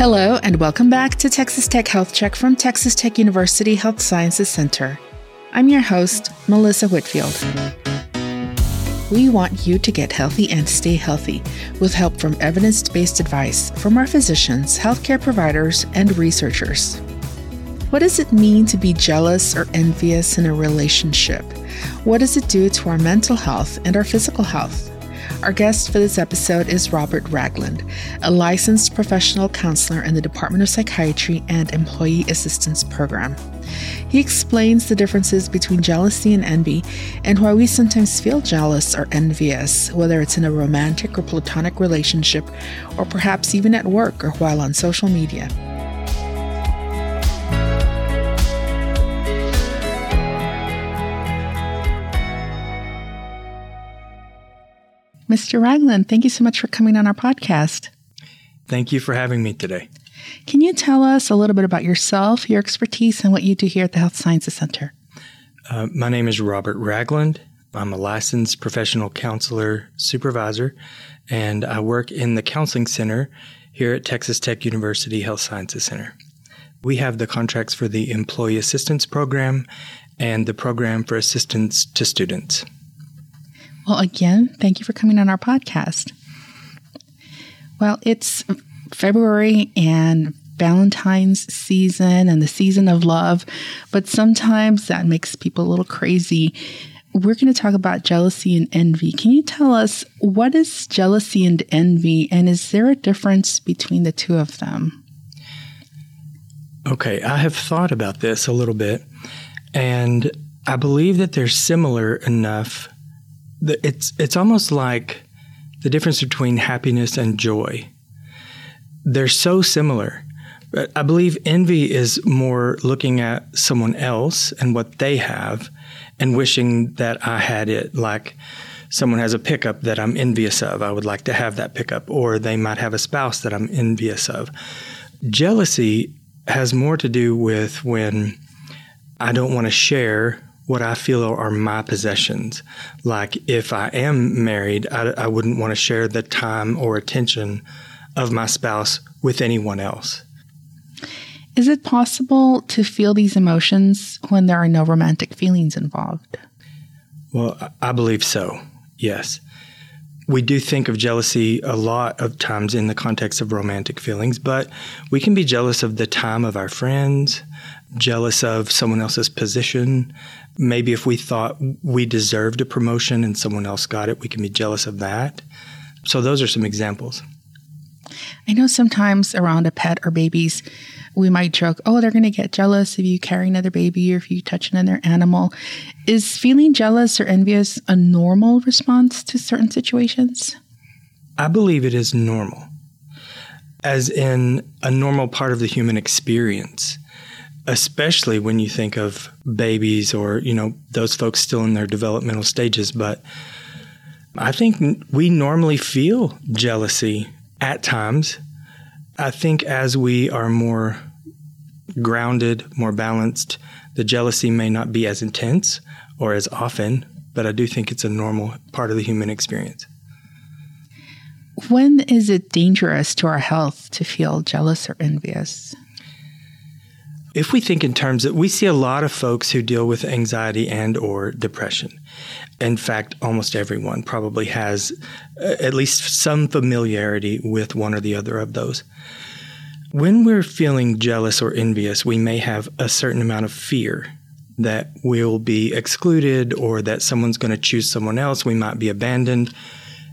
Hello, and welcome back to Texas Tech Health Check from Texas Tech University Health Sciences Center. I'm your host, Melissa Whitfield. We want you to get healthy and stay healthy with help from evidence based advice from our physicians, healthcare providers, and researchers. What does it mean to be jealous or envious in a relationship? What does it do to our mental health and our physical health? Our guest for this episode is Robert Ragland, a licensed professional counselor in the Department of Psychiatry and Employee Assistance Program. He explains the differences between jealousy and envy and why we sometimes feel jealous or envious, whether it's in a romantic or platonic relationship, or perhaps even at work or while on social media. Mr. Ragland, thank you so much for coming on our podcast. Thank you for having me today. Can you tell us a little bit about yourself, your expertise, and what you do here at the Health Sciences Center? Uh, my name is Robert Ragland. I'm a licensed professional counselor supervisor, and I work in the counseling center here at Texas Tech University Health Sciences Center. We have the contracts for the Employee Assistance Program and the Program for Assistance to Students. Well, again, thank you for coming on our podcast. Well, it's February and Valentine's season and the season of love, but sometimes that makes people a little crazy. We're going to talk about jealousy and envy. Can you tell us what is jealousy and envy, and is there a difference between the two of them? Okay, I have thought about this a little bit, and I believe that they're similar enough it's it's almost like the difference between happiness and joy. They're so similar. I believe envy is more looking at someone else and what they have and wishing that I had it. Like someone has a pickup that I'm envious of. I would like to have that pickup. Or they might have a spouse that I'm envious of. Jealousy has more to do with when I don't want to share what I feel are my possessions. Like if I am married, I, I wouldn't want to share the time or attention of my spouse with anyone else. Is it possible to feel these emotions when there are no romantic feelings involved? Well, I believe so, yes. We do think of jealousy a lot of times in the context of romantic feelings, but we can be jealous of the time of our friends, jealous of someone else's position, maybe if we thought we deserved a promotion and someone else got it, we can be jealous of that. So those are some examples. I know sometimes around a pet or babies, we might joke, oh, they're going to get jealous if you carry another baby or if you touch another animal. Is feeling jealous or envious a normal response to certain situations? I believe it is normal, as in a normal part of the human experience especially when you think of babies or you know those folks still in their developmental stages but i think we normally feel jealousy at times. I think as we are more grounded more balanced the jealousy may not be as intense or as often but i do think it's a normal part of the human experience. When is it dangerous to our health to feel jealous or envious if we think in terms that we see a lot of folks who deal with anxiety and or depression. In fact, almost everyone probably has uh, at least some familiarity with one or the other of those. When we're feeling jealous or envious, we may have a certain amount of fear that we'll be excluded or that someone's going to choose someone else, we might be abandoned.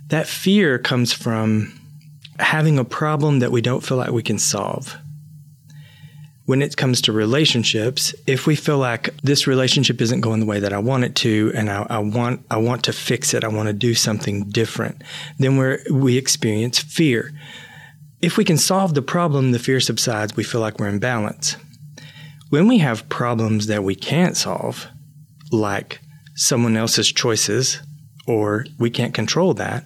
That fear comes from having a problem that we don't feel like we can solve when it comes to relationships, if we feel like this relationship isn't going the way that I want it to, and I, I want I want to fix it, I want to do something different, then we we experience fear. If we can solve the problem, the fear subsides. We feel like we're in balance. When we have problems that we can't solve, like someone else's choices, or we can't control that,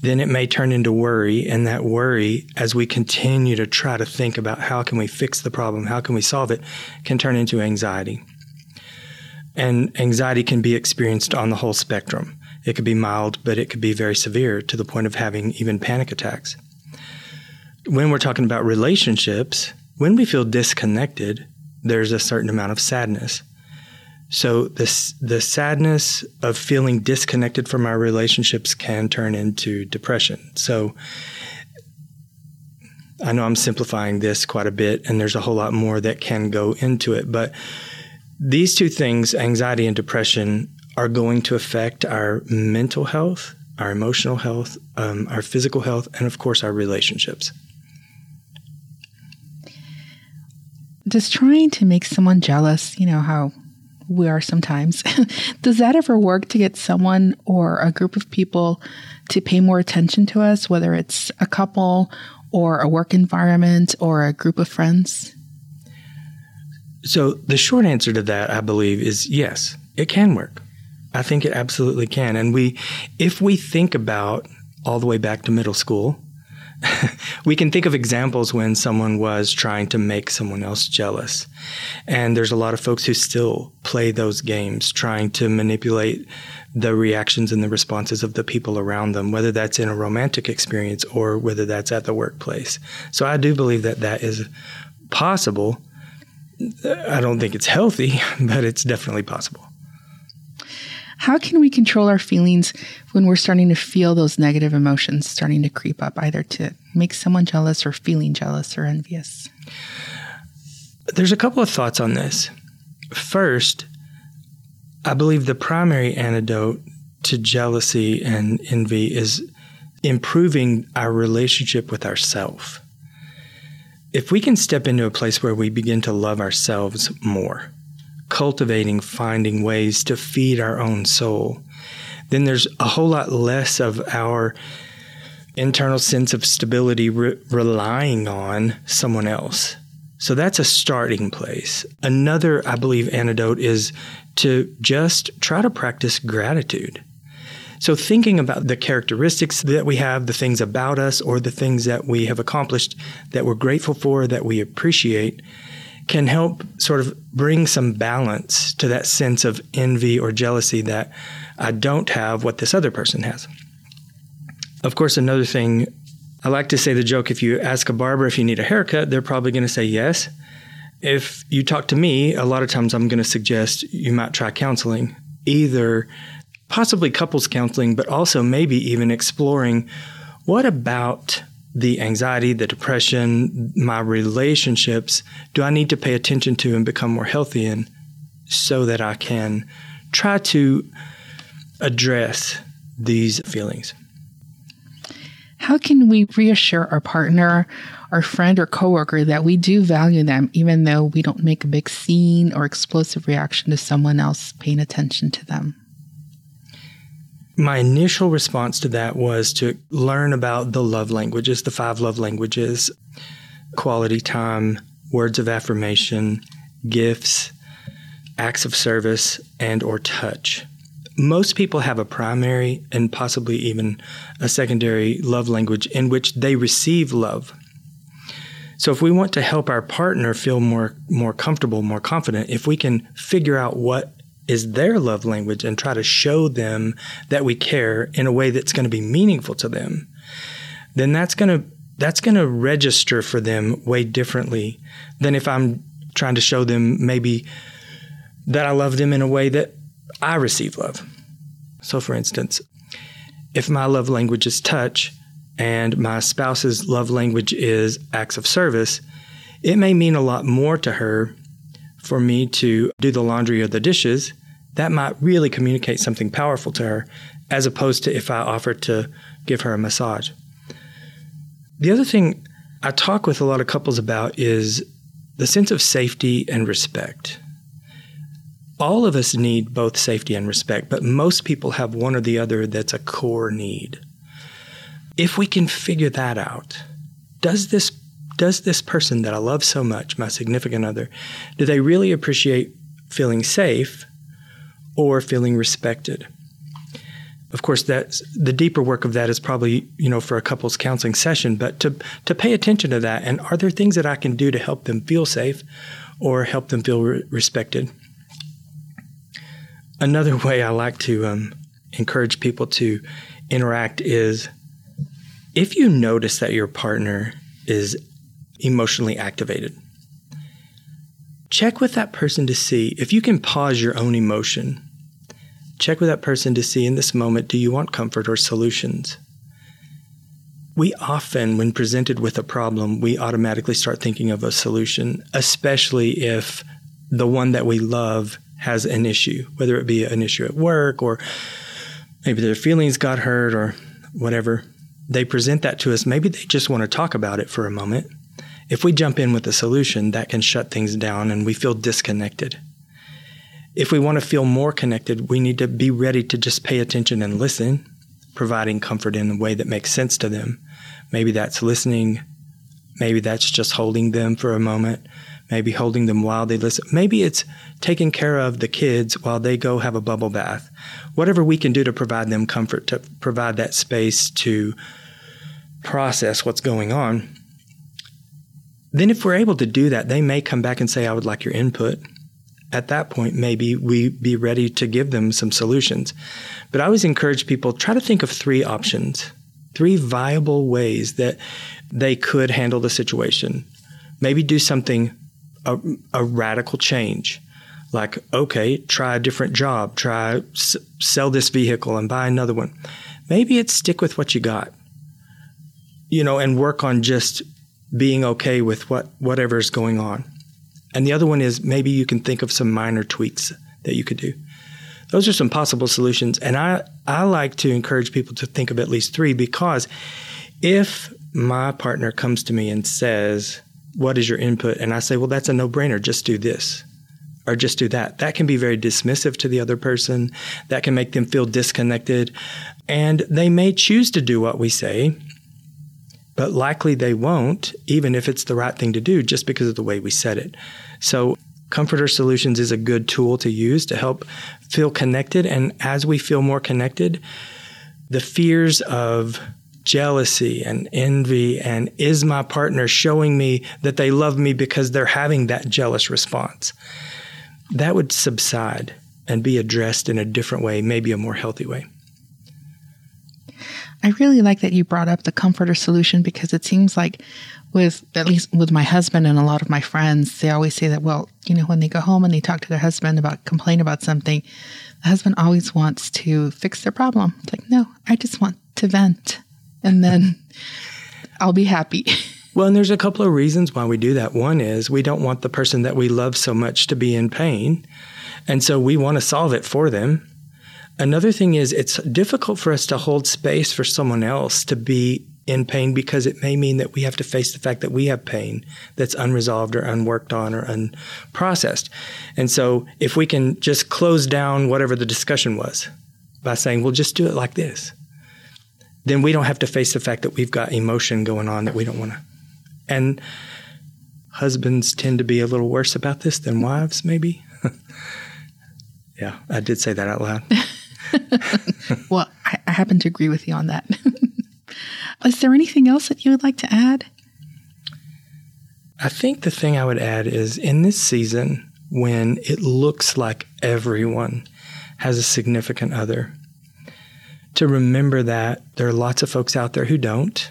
then it may turn into worry. And that worry, as we continue to try to think about how can we fix the problem, how can we solve it, can turn into anxiety. And anxiety can be experienced on the whole spectrum. It could be mild, but it could be very severe to the point of having even panic attacks. when we're talking about relationships, when we feel disconnected, there's a certain amount of sadness. So this the sadness of feeling disconnected from our relationships can turn into depression. So I know I'm simplifying this quite a bit and there's a whole lot more that can go into it, but these two things, anxiety and depression, are going to affect our mental health, our emotional health, um, our physical health, and of course our relationships. Does trying to make someone jealous, you know, how we are sometimes. Does that ever work to get someone or a group of people to pay more attention to us, whether it's a couple or a work environment or a group of friends? So, the short answer to that, I believe, is yes, it can work. I think it absolutely can. And we, if we think about all the way back to middle school, we can think of examples when someone was trying to make someone else jealous. And there's a lot of folks who still play those games, trying to manipulate the reactions and the responses of the people around them, whether that's in a romantic experience or whether that's at the workplace. So I do believe that that is possible. I don't think it's healthy, but it's definitely possible. How can we control our feelings when we're starting to feel those negative emotions starting to creep up, either to make someone jealous or feeling jealous or envious? There's a couple of thoughts on this. First, I believe the primary antidote to jealousy and envy is improving our relationship with ourself. If we can step into a place where we begin to love ourselves more, cultivating, finding ways to feed our own soul, then there's a whole lot less of our internal sense of stability re- relying on someone else. So that's a starting place. Another, I believe, antidote is to just try to practice gratitude. So, thinking about the characteristics that we have, the things about us, or the things that we have accomplished that we're grateful for, that we appreciate, can help sort of bring some balance to that sense of envy or jealousy that I don't have what this other person has. Of course, another thing, I like to say the joke if you ask a barber if you need a haircut, they're probably going to say yes. If you talk to me, a lot of times I'm going to suggest you might try counseling, either possibly couples counseling, but also maybe even exploring what about the anxiety, the depression, my relationships, do I need to pay attention to and become more healthy in so that I can try to address these feelings? How can we reassure our partner, our friend, or coworker that we do value them, even though we don't make a big scene or explosive reaction to someone else paying attention to them? My initial response to that was to learn about the love languages, the five love languages quality time, words of affirmation, gifts, acts of service, and or touch. Most people have a primary and possibly even a secondary love language in which they receive love. So if we want to help our partner feel more more comfortable, more confident, if we can figure out what is their love language and try to show them that we care in a way that's going to be meaningful to them, then that's going to that's going to register for them way differently than if I'm trying to show them maybe that I love them in a way that I receive love. So, for instance, if my love language is touch and my spouse's love language is acts of service, it may mean a lot more to her for me to do the laundry or the dishes that might really communicate something powerful to her, as opposed to if I offered to give her a massage. The other thing I talk with a lot of couples about is the sense of safety and respect. All of us need both safety and respect, but most people have one or the other that's a core need. If we can figure that out, does this does this person that I love so much, my significant other, do they really appreciate feeling safe or feeling respected. Of course, that's the deeper work of that is probably you know for a couples counseling session. But to to pay attention to that, and are there things that I can do to help them feel safe, or help them feel re- respected? Another way I like to um, encourage people to interact is if you notice that your partner is emotionally activated. Check with that person to see if you can pause your own emotion. Check with that person to see in this moment do you want comfort or solutions? We often, when presented with a problem, we automatically start thinking of a solution, especially if the one that we love has an issue, whether it be an issue at work or maybe their feelings got hurt or whatever. They present that to us. Maybe they just want to talk about it for a moment. If we jump in with a solution, that can shut things down and we feel disconnected. If we want to feel more connected, we need to be ready to just pay attention and listen, providing comfort in a way that makes sense to them. Maybe that's listening. Maybe that's just holding them for a moment. Maybe holding them while they listen. Maybe it's taking care of the kids while they go have a bubble bath. Whatever we can do to provide them comfort, to provide that space to process what's going on. Then, if we're able to do that, they may come back and say, I would like your input. At that point, maybe we be ready to give them some solutions. But I always encourage people try to think of three options, three viable ways that they could handle the situation. Maybe do something, a, a radical change like okay try a different job try s- sell this vehicle and buy another one maybe it's stick with what you got you know and work on just being okay with what whatever's going on. And the other one is maybe you can think of some minor tweaks that you could do. Those are some possible solutions. And I, I like to encourage people to think of at least three because if my partner comes to me and says, What is your input? And I say, Well, that's a no brainer. Just do this or just do that. That can be very dismissive to the other person. That can make them feel disconnected. And they may choose to do what we say but likely they won't, even if it's the right thing to do, just because of the way we said it. So, Comforter Solutions is a good tool to use to help feel connected. And as we feel more connected, the fears of jealousy and envy and is my partner showing me that they love me because they're having that jealous response, that would subside and be addressed in a different way, maybe a more healthy way. I really like that you brought up the comforter solution because it seems like with at least with my husband and a lot of my friends, they always say that, well, you know, when they go home and they talk to their husband about complain about something, the husband always wants to fix their problem. It's like, no, I just want to vent and then I'll be happy. Well, and there's a couple of reasons why we do that. One is we don't want the person that we love so much to be in pain. And so we want to solve it for them. Another thing is it's difficult for us to hold space for someone else to be in pain because it may mean that we have to face the fact that we have pain that's unresolved or unworked on or unprocessed. And so if we can just close down whatever the discussion was by saying, well, just do it like this, then we don't have to face the fact that we've got emotion going on that we don't want to. And husbands tend to be a little worse about this than wives, maybe. yeah, I did say that out loud. well, I, I, happen to agree with you on that. is there anything else that you would like to add? I think the thing I would add is in this season, when it looks like everyone has a significant other, to remember that there are lots of folks out there who don't,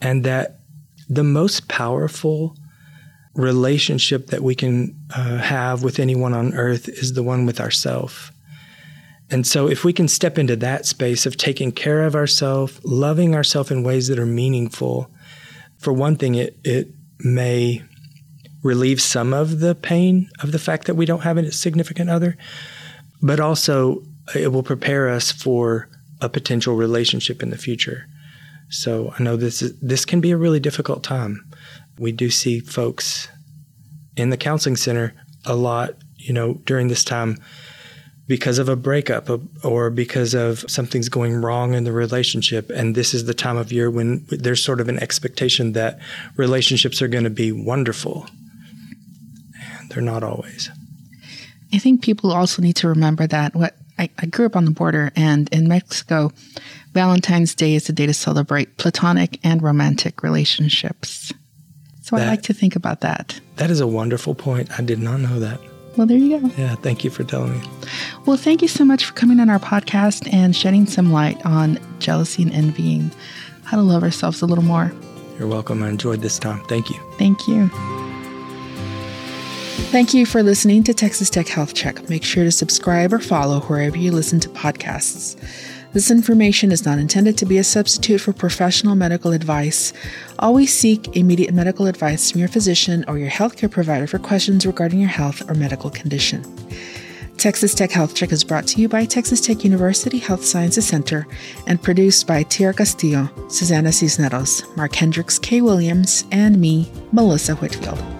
and that the most powerful relationship that we can uh, have with anyone on earth is the one with ourself. And so, if we can step into that space of taking care of ourselves, loving ourselves in ways that are meaningful, for one thing, it, it may relieve some of the pain of the fact that we don't have a significant other, but also it will prepare us for a potential relationship in the future. So I know this is, this can be a really difficult time. We do see folks in the counseling center a lot, you know, during this time because of a breakup uh, or because of something's going wrong in the relationship. And this is the time of year when there's sort of an expectation that relationships are going to be wonderful. And they're not always. I think people also need to remember that what I, I grew up on the border and in Mexico, Valentine's Day is a day to celebrate platonic and romantic relationships. So that, I like to think about that. That is a wonderful point. I did not know that. Well, there you go. Yeah, thank you for telling me. Well, thank you so much for coming on our podcast and shedding some light on jealousy and envying, how to love ourselves a little more. You're welcome. I enjoyed this time. Thank you. Thank you. Thank you for listening to Texas Tech Health Check. Make sure to subscribe or follow wherever you listen to podcasts. This information is not intended to be a substitute for professional medical advice. Always seek immediate medical advice from your physician or your healthcare provider for questions regarding your health or medical condition. Texas Tech Health Check is brought to you by Texas Tech University Health Sciences Center and produced by Tierra Castillo, Susana Cisneros, Mark Hendricks, Kay Williams, and me, Melissa Whitfield.